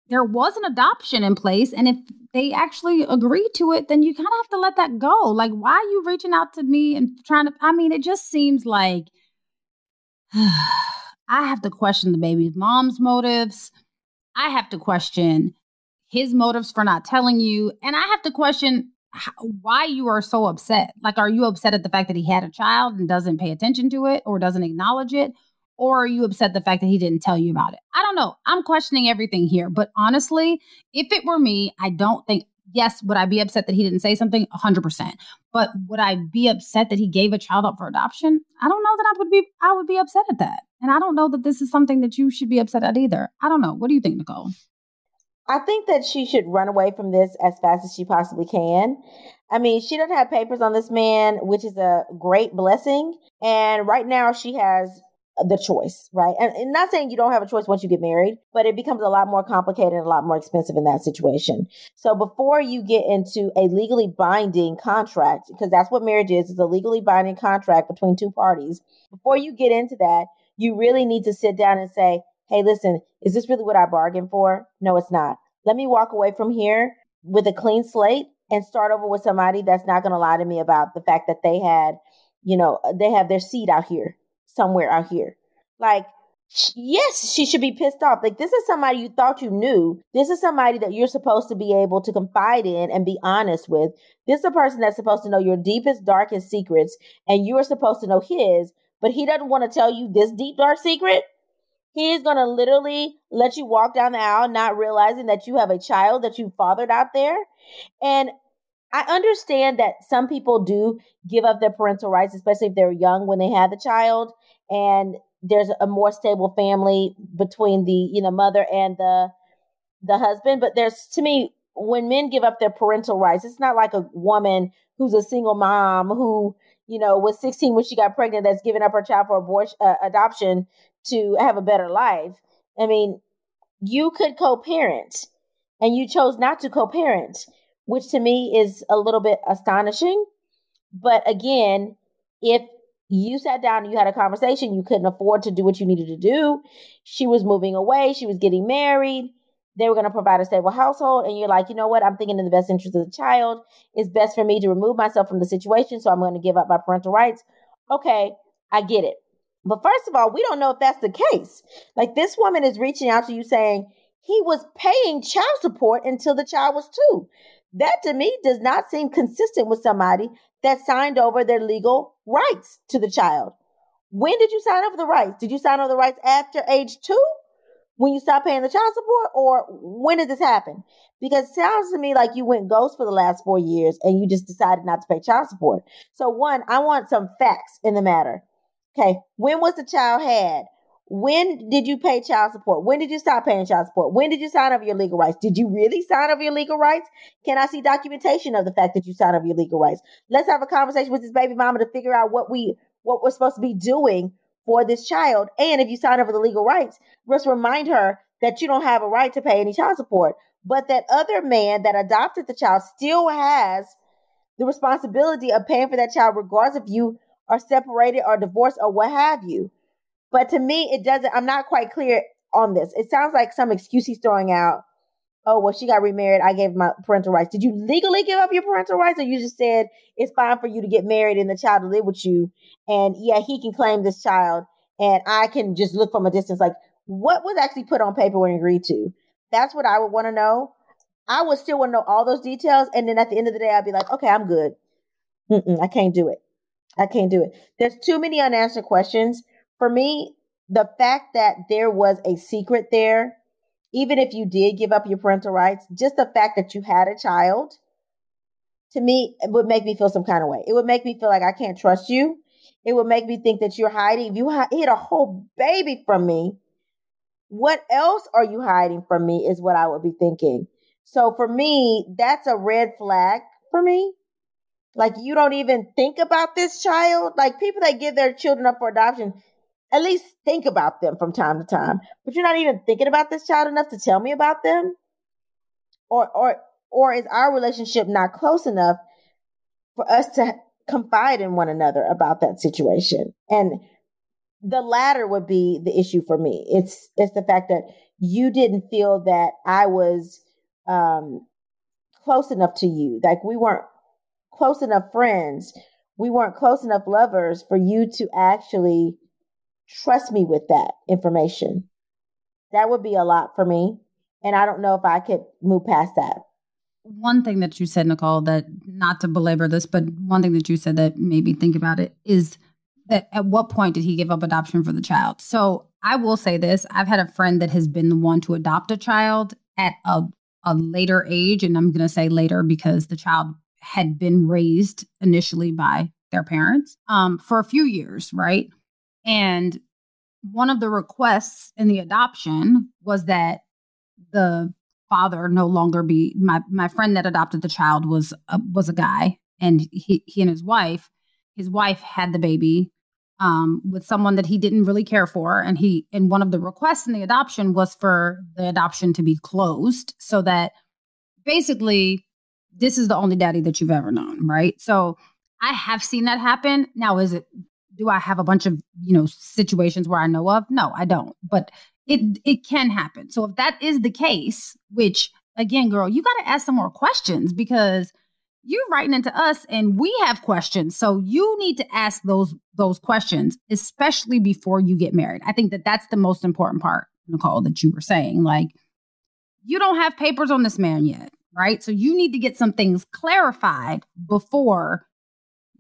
there was an adoption in place and if they actually agree to it then you kind of have to let that go. Like why are you reaching out to me and trying to i mean it just seems like i have to question the baby's mom's motives. I have to question his motives for not telling you and i have to question why you are so upset. Like are you upset at the fact that he had a child and doesn't pay attention to it or doesn't acknowledge it or are you upset the fact that he didn't tell you about it? I don't know. I'm questioning everything here. But honestly, if it were me, I don't think, yes, would I be upset that he didn't say something? 100%. But would I be upset that he gave a child up for adoption? I don't know that I would be, I would be upset at that. And I don't know that this is something that you should be upset at either. I don't know. What do you think, Nicole?
I think that she should run away from this as fast as she possibly can. I mean, she doesn't have papers on this man, which is a great blessing. And right now she has the choice, right? And, and, not saying you don't have a choice once you get married, but it becomes a lot more complicated and a lot more expensive in that situation. So before you get into a legally binding contract, because that's what marriage is, it's a legally binding contract between two parties. Before you get into that, you really need to sit down and say, hey, listen, is this really what I bargained for? No, it's not. Let me walk away from here with a clean slate and start over with somebody that's not going to lie to me about the fact that they had, you know, they have their seed out here somewhere out here. Like, yes, she should be pissed off. Like, this is somebody you thought you knew. This is somebody that you're supposed to be able to confide in and be honest with. This is a person that's supposed to know your deepest, darkest secrets, and you're supposed to know his, but he doesn't want to tell you this deep, dark secret. He's going to literally let you walk down the aisle, not realizing that you have a child that you fathered out there. And I understand that some people do give up their parental rights, especially if they're young when they have the child and there's a more stable family between the you know mother and the the husband. But there's to me when men give up their parental rights, it's not like a woman who's a single mom who you know was 16 when she got pregnant that's giving up her child for abortion uh, adoption to have a better life. I mean, you could co-parent and you chose not to co-parent which to me is a little bit astonishing. But again, if you sat down and you had a conversation, you couldn't afford to do what you needed to do. She was moving away, she was getting married. They were going to provide a stable household, and you're like, you know what? I'm thinking in the best interest of the child. It's best for me to remove myself from the situation, so I'm going to give up my parental rights. Okay, I get it. But first of all, we don't know if that's the case. Like this woman is reaching out to you saying he was paying child support until the child was two. That to me does not seem consistent with somebody that signed over their legal rights to the child. When did you sign over the rights? Did you sign over the rights after age two? When you stopped paying the child support? Or when did this happen? Because it sounds to me like you went ghost for the last four years and you just decided not to pay child support. So, one, I want some facts in the matter. Okay, when was the child had? When did you pay child support? When did you stop paying child support? When did you sign over your legal rights? Did you really sign over your legal rights? Can I see documentation of the fact that you signed over your legal rights? Let's have a conversation with this baby mama to figure out what we what we're supposed to be doing for this child. And if you sign over the legal rights, just remind her that you don't have a right to pay any child support, but that other man that adopted the child still has the responsibility of paying for that child, regardless if you are separated or divorced or what have you. But to me, it doesn't, I'm not quite clear on this. It sounds like some excuse he's throwing out. Oh, well, she got remarried. I gave my parental rights. Did you legally give up your parental rights? Or you just said it's fine for you to get married and the child to live with you? And yeah, he can claim this child and I can just look from a distance. Like, what was actually put on paper and agreed to? That's what I would want to know. I would still want to know all those details. And then at the end of the day, I'd be like, okay, I'm good. Mm-mm, I can't do it. I can't do it. There's too many unanswered questions. For me, the fact that there was a secret there, even if you did give up your parental rights, just the fact that you had a child, to me, it would make me feel some kind of way. It would make me feel like I can't trust you. It would make me think that you're hiding. You hid a whole baby from me, what else are you hiding from me? Is what I would be thinking. So for me, that's a red flag for me. Like you don't even think about this child. Like people that give their children up for adoption, at least think about them from time to time. But you're not even thinking about this child enough to tell me about them. Or or or is our relationship not close enough for us to confide in one another about that situation? And the latter would be the issue for me. It's it's the fact that you didn't feel that I was um close enough to you. Like we weren't close enough friends, we weren't close enough lovers for you to actually trust me with that information. That would be a lot for me. And I don't know if I could move past that.
One thing that you said, Nicole, that not to belabor this, but one thing that you said that made me think about it is that at what point did he give up adoption for the child? So I will say this I've had a friend that has been the one to adopt a child at a, a later age. And I'm going to say later because the child had been raised initially by their parents um, for a few years, right? And one of the requests in the adoption was that the father no longer be my my friend that adopted the child was a, was a guy, and he he and his wife, his wife had the baby um, with someone that he didn't really care for, and he and one of the requests in the adoption was for the adoption to be closed so that basically this is the only daddy that you've ever known, right? So I have seen that happen. Now, is it, do I have a bunch of, you know, situations where I know of? No, I don't. But it it can happen. So if that is the case, which again, girl, you got to ask some more questions because you're writing into us and we have questions. So you need to ask those those questions, especially before you get married. I think that that's the most important part, Nicole, that you were saying. Like, you don't have papers on this man yet right? So you need to get some things clarified before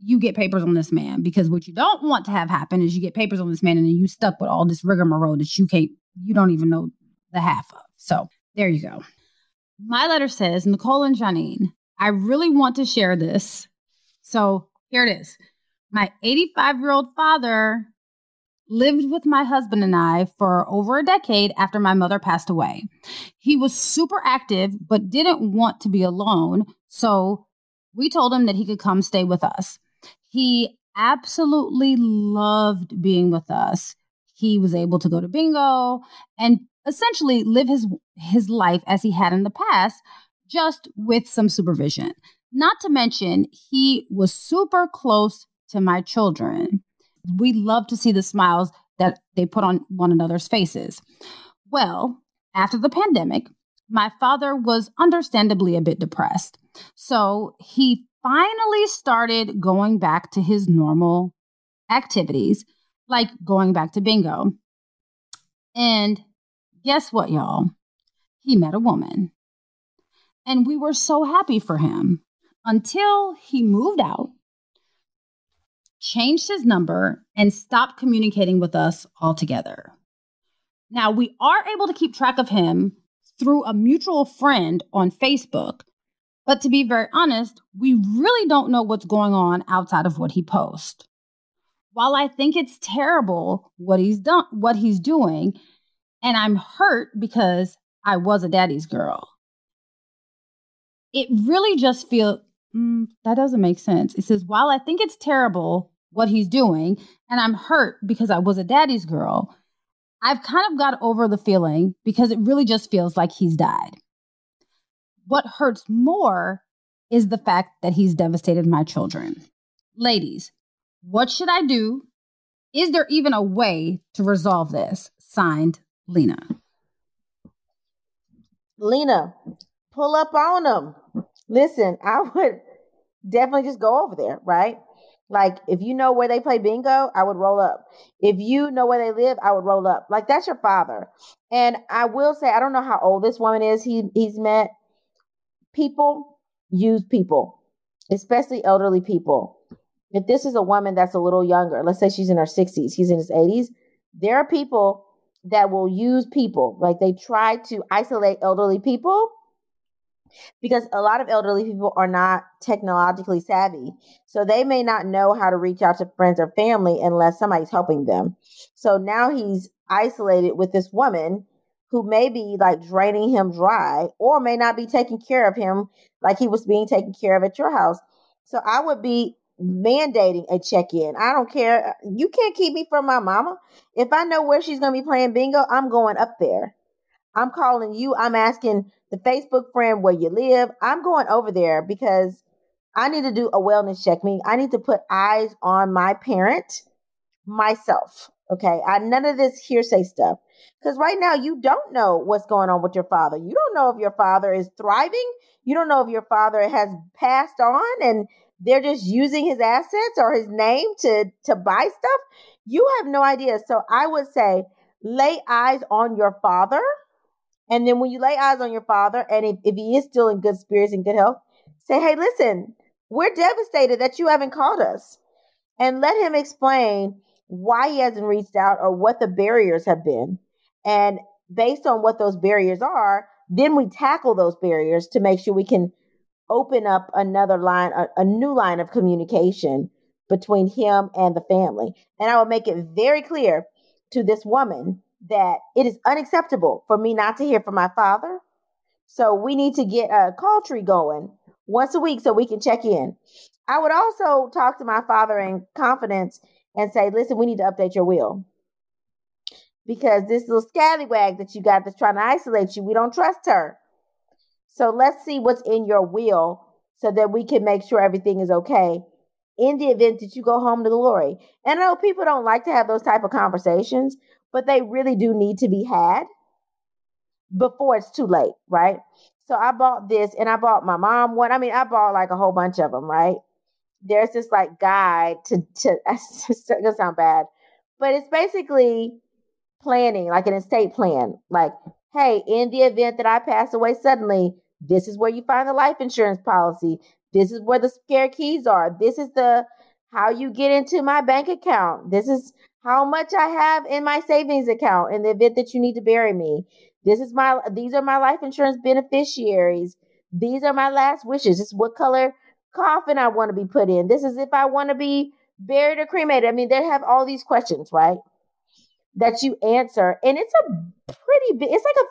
you get papers on this man because what you don't want to have happen is you get papers on this man and then you stuck with all this rigmarole that you can't you don't even know the half of. So there you go. My letter says, Nicole and Janine, I really want to share this. So here it is. My 85 year old father lived with my husband and I for over a decade after my mother passed away. He was super active, but didn't want to be alone. So we told him that he could come stay with us. He absolutely loved being with us. He was able to go to bingo and essentially live his his life as he had in the past just with some supervision. Not to mention, he was super close to my children. We love to see the smiles that they put on one another's faces. Well, after the pandemic, my father was understandably a bit depressed. So he finally started going back to his normal activities, like going back to bingo. And guess what, y'all? He met a woman. And we were so happy for him until he moved out, changed his number, and stopped communicating with us altogether. Now, we are able to keep track of him through a mutual friend on Facebook. But to be very honest, we really don't know what's going on outside of what he posts. While I think it's terrible what he's done, what he's doing, and I'm hurt because I was a daddy's girl. It really just feels mm, that doesn't make sense. It says, while I think it's terrible what he's doing, and I'm hurt because I was a daddy's girl, I've kind of got over the feeling because it really just feels like he's died. What hurts more is the fact that he's devastated my children. Ladies, what should I do? Is there even a way to resolve this? Signed, Lena.
Lena, pull up on them. Listen, I would definitely just go over there, right? Like if you know where they play bingo, I would roll up. If you know where they live, I would roll up. Like that's your father. And I will say, I don't know how old this woman is. He he's met people use people, especially elderly people. If this is a woman that's a little younger, let's say she's in her 60s, he's in his 80s, there are people that will use people. Like they try to isolate elderly people because a lot of elderly people are not technologically savvy. So they may not know how to reach out to friends or family unless somebody's helping them. So now he's isolated with this woman who may be like draining him dry or may not be taking care of him like he was being taken care of at your house. So I would be mandating a check in. I don't care. You can't keep me from my mama. If I know where she's going to be playing bingo, I'm going up there. I'm calling you. I'm asking the Facebook friend where you live. I'm going over there because I need to do a wellness check. Meaning I need to put eyes on my parent myself. Okay. I none of this hearsay stuff. Because right now you don't know what's going on with your father. You don't know if your father is thriving. You don't know if your father has passed on and they're just using his assets or his name to to buy stuff. You have no idea. So I would say lay eyes on your father and then when you lay eyes on your father, and if, if he is still in good spirits and good health, say, hey, listen, we're devastated that you haven't called us. And let him explain why he hasn't reached out or what the barriers have been. And based on what those barriers are, then we tackle those barriers to make sure we can open up another line, a, a new line of communication between him and the family. And I will make it very clear to this woman that it is unacceptable for me not to hear from my father. So we need to get a call tree going once a week so we can check in. I would also talk to my father in confidence and say, listen, we need to update your will. Because this little scallywag that you got that's trying to isolate you, we don't trust her. So let's see what's in your will so that we can make sure everything is okay in the event that you go home to glory. And I know people don't like to have those type of conversations, but they really do need to be had before it's too late, right? So I bought this and I bought my mom one. I mean, I bought like a whole bunch of them, right? There's this like guide to to it's gonna sound bad, but it's basically planning, like an estate plan. Like, hey, in the event that I pass away suddenly, this is where you find the life insurance policy. This is where the spare keys are. This is the how you get into my bank account. This is how much I have in my savings account in the event that you need to bury me. This is my these are my life insurance beneficiaries. These are my last wishes. This is what color coffin I want to be put in. This is if I want to be buried or cremated. I mean, they have all these questions, right? That you answer. And it's a pretty big, it's like a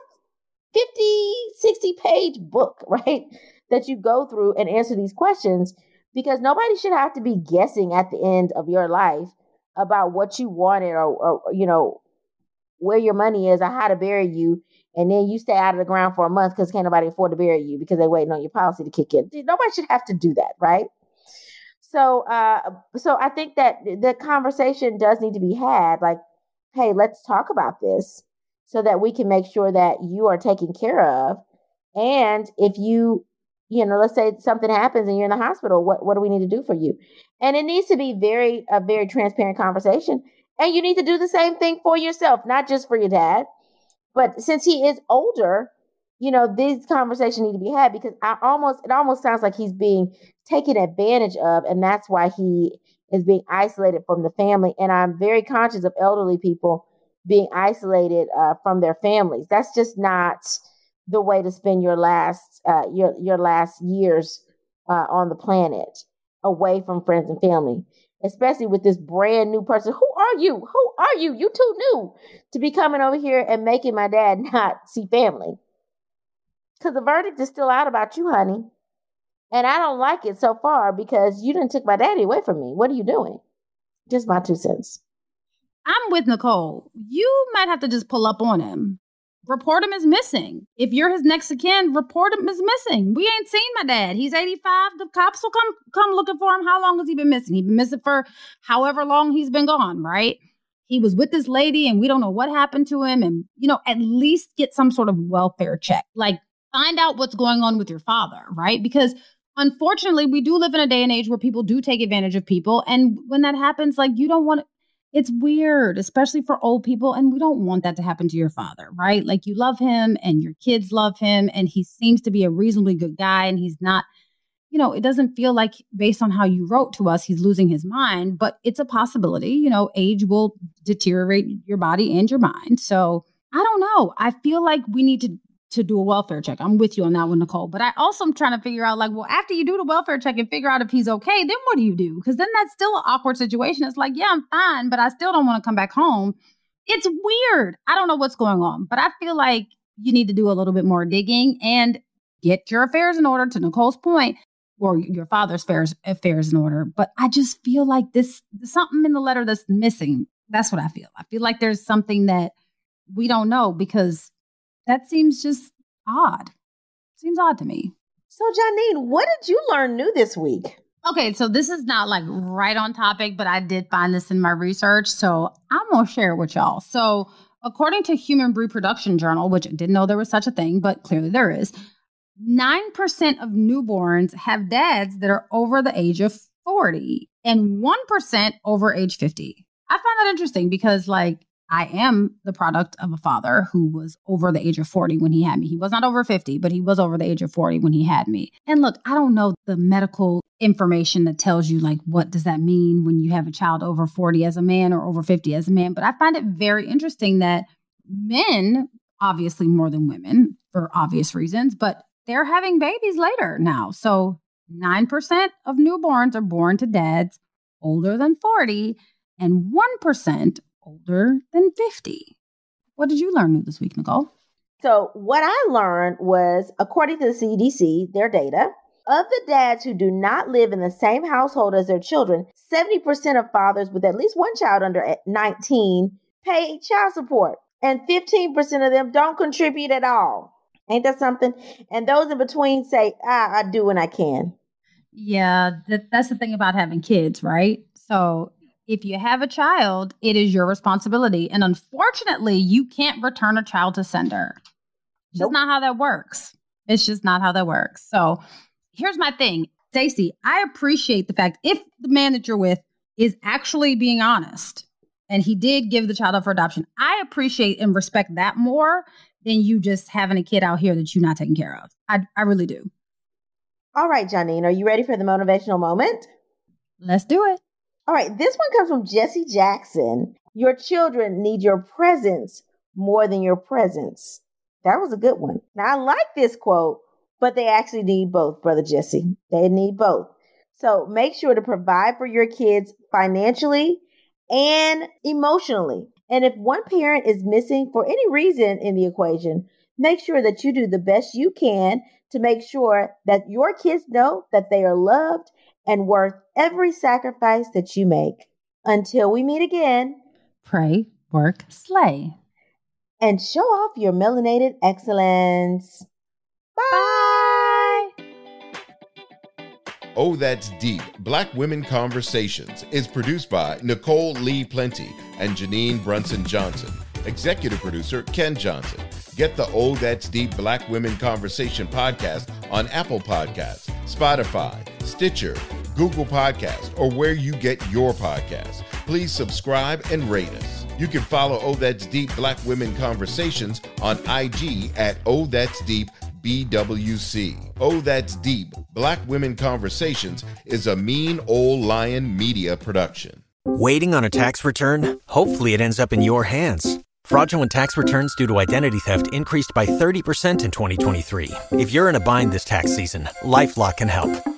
50, 60 page book, right? That you go through and answer these questions because nobody should have to be guessing at the end of your life about what you wanted or, or you know where your money is or how to bury you, and then you stay out of the ground for a month because can't nobody afford to bury you because they're waiting on your policy to kick in. Nobody should have to do that, right? So, uh, so I think that the conversation does need to be had. Like, hey, let's talk about this so that we can make sure that you are taken care of. And if you, you know, let's say something happens and you're in the hospital, what what do we need to do for you? And it needs to be very a very transparent conversation. And you need to do the same thing for yourself, not just for your dad. But since he is older, you know, these conversations need to be had because I almost it almost sounds like he's being taken advantage of, and that's why he is being isolated from the family. And I'm very conscious of elderly people being isolated uh, from their families. That's just not the way to spend your last uh, your your last years uh, on the planet, away from friends and family. Especially with this brand new person. Who are you? Who are you? You too new to be coming over here and making my dad not see family. Because the verdict is still out about you, honey. And I don't like it so far because you didn't take my daddy away from me. What are you doing? Just my two cents.
I'm with Nicole. You might have to just pull up on him. Report him as missing. If you're his next of kin, report him as missing. We ain't seen my dad. He's 85. The cops will come come looking for him. How long has he been missing? He's been missing for however long he's been gone, right? He was with this lady and we don't know what happened to him. And, you know, at least get some sort of welfare check. Like find out what's going on with your father, right? Because unfortunately, we do live in a day and age where people do take advantage of people. And when that happens, like you don't want it's weird, especially for old people. And we don't want that to happen to your father, right? Like you love him and your kids love him, and he seems to be a reasonably good guy, and he's not, you know, it doesn't feel like based on how you wrote to us, he's losing his mind, but it's a possibility. You know, age will deteriorate your body and your mind. So I don't know. I feel like we need to to do a welfare check. I'm with you on that one, Nicole. But I also am trying to figure out, like, well, after you do the welfare check and figure out if he's okay, then what do you do? Because then that's still an awkward situation. It's like, yeah, I'm fine, but I still don't want to come back home. It's weird. I don't know what's going on, but I feel like you need to do a little bit more digging and get your affairs in order. To Nicole's point, or your father's affairs affairs in order. But I just feel like this something in the letter that's missing. That's what I feel. I feel like there's something that we don't know because that seems just odd. Seems odd to me.
So, Janine, what did you learn new this week?
Okay, so this is not like right on topic, but I did find this in my research. So I'm going to share it with y'all. So, according to Human Reproduction Journal, which I didn't know there was such a thing, but clearly there is, 9% of newborns have dads that are over the age of 40 and 1% over age 50. I find that interesting because, like, I am the product of a father who was over the age of 40 when he had me. He was not over 50, but he was over the age of 40 when he had me. And look, I don't know the medical information that tells you like what does that mean when you have a child over 40 as a man or over 50 as a man, but I find it very interesting that men, obviously more than women for obvious reasons, but they're having babies later now. So 9% of newborns are born to dads older than 40 and 1% older than 50. What did you learn new this week, Nicole?
So, what I learned was, according to the CDC, their data, of the dads who do not live in the same household as their children, 70% of fathers with at least one child under 19 pay child support, and 15% of them don't contribute at all. Ain't that something? And those in between say, ah, I do when I can.
Yeah, that, that's the thing about having kids, right? So if you have a child, it is your responsibility. And unfortunately, you can't return a child to sender. It's nope. just not how that works. It's just not how that works. So here's my thing. Stacey, I appreciate the fact if the man that you're with is actually being honest and he did give the child up for adoption, I appreciate and respect that more than you just having a kid out here that you're not taking care of. I, I really do.
All right, Janine, are you ready for the motivational moment?
Let's do it.
All right, this one comes from Jesse Jackson. Your children need your presence more than your presents. That was a good one. Now, I like this quote, but they actually need both, Brother Jesse. They need both. So make sure to provide for your kids financially and emotionally. And if one parent is missing for any reason in the equation, make sure that you do the best you can to make sure that your kids know that they are loved and worth every sacrifice that you make. Until we meet again,
pray, work, slay.
and show off your melanated excellence. Bye.
Oh, That's Deep Black Women Conversations is produced by Nicole Lee Plenty and Janine Brunson Johnson. Executive producer Ken Johnson. Get the Oh That's Deep Black Women Conversation podcast on Apple Podcasts, Spotify, Stitcher, Google Podcast, or where you get your podcasts. Please subscribe and rate us. You can follow Oh That's Deep Black Women Conversations on IG at Oh That's Deep BWC. Oh That's Deep Black Women Conversations is a mean old lion media production.
Waiting on a tax return? Hopefully, it ends up in your hands. Fraudulent tax returns due to identity theft increased by 30% in 2023. If you're in a bind this tax season, LifeLock can help.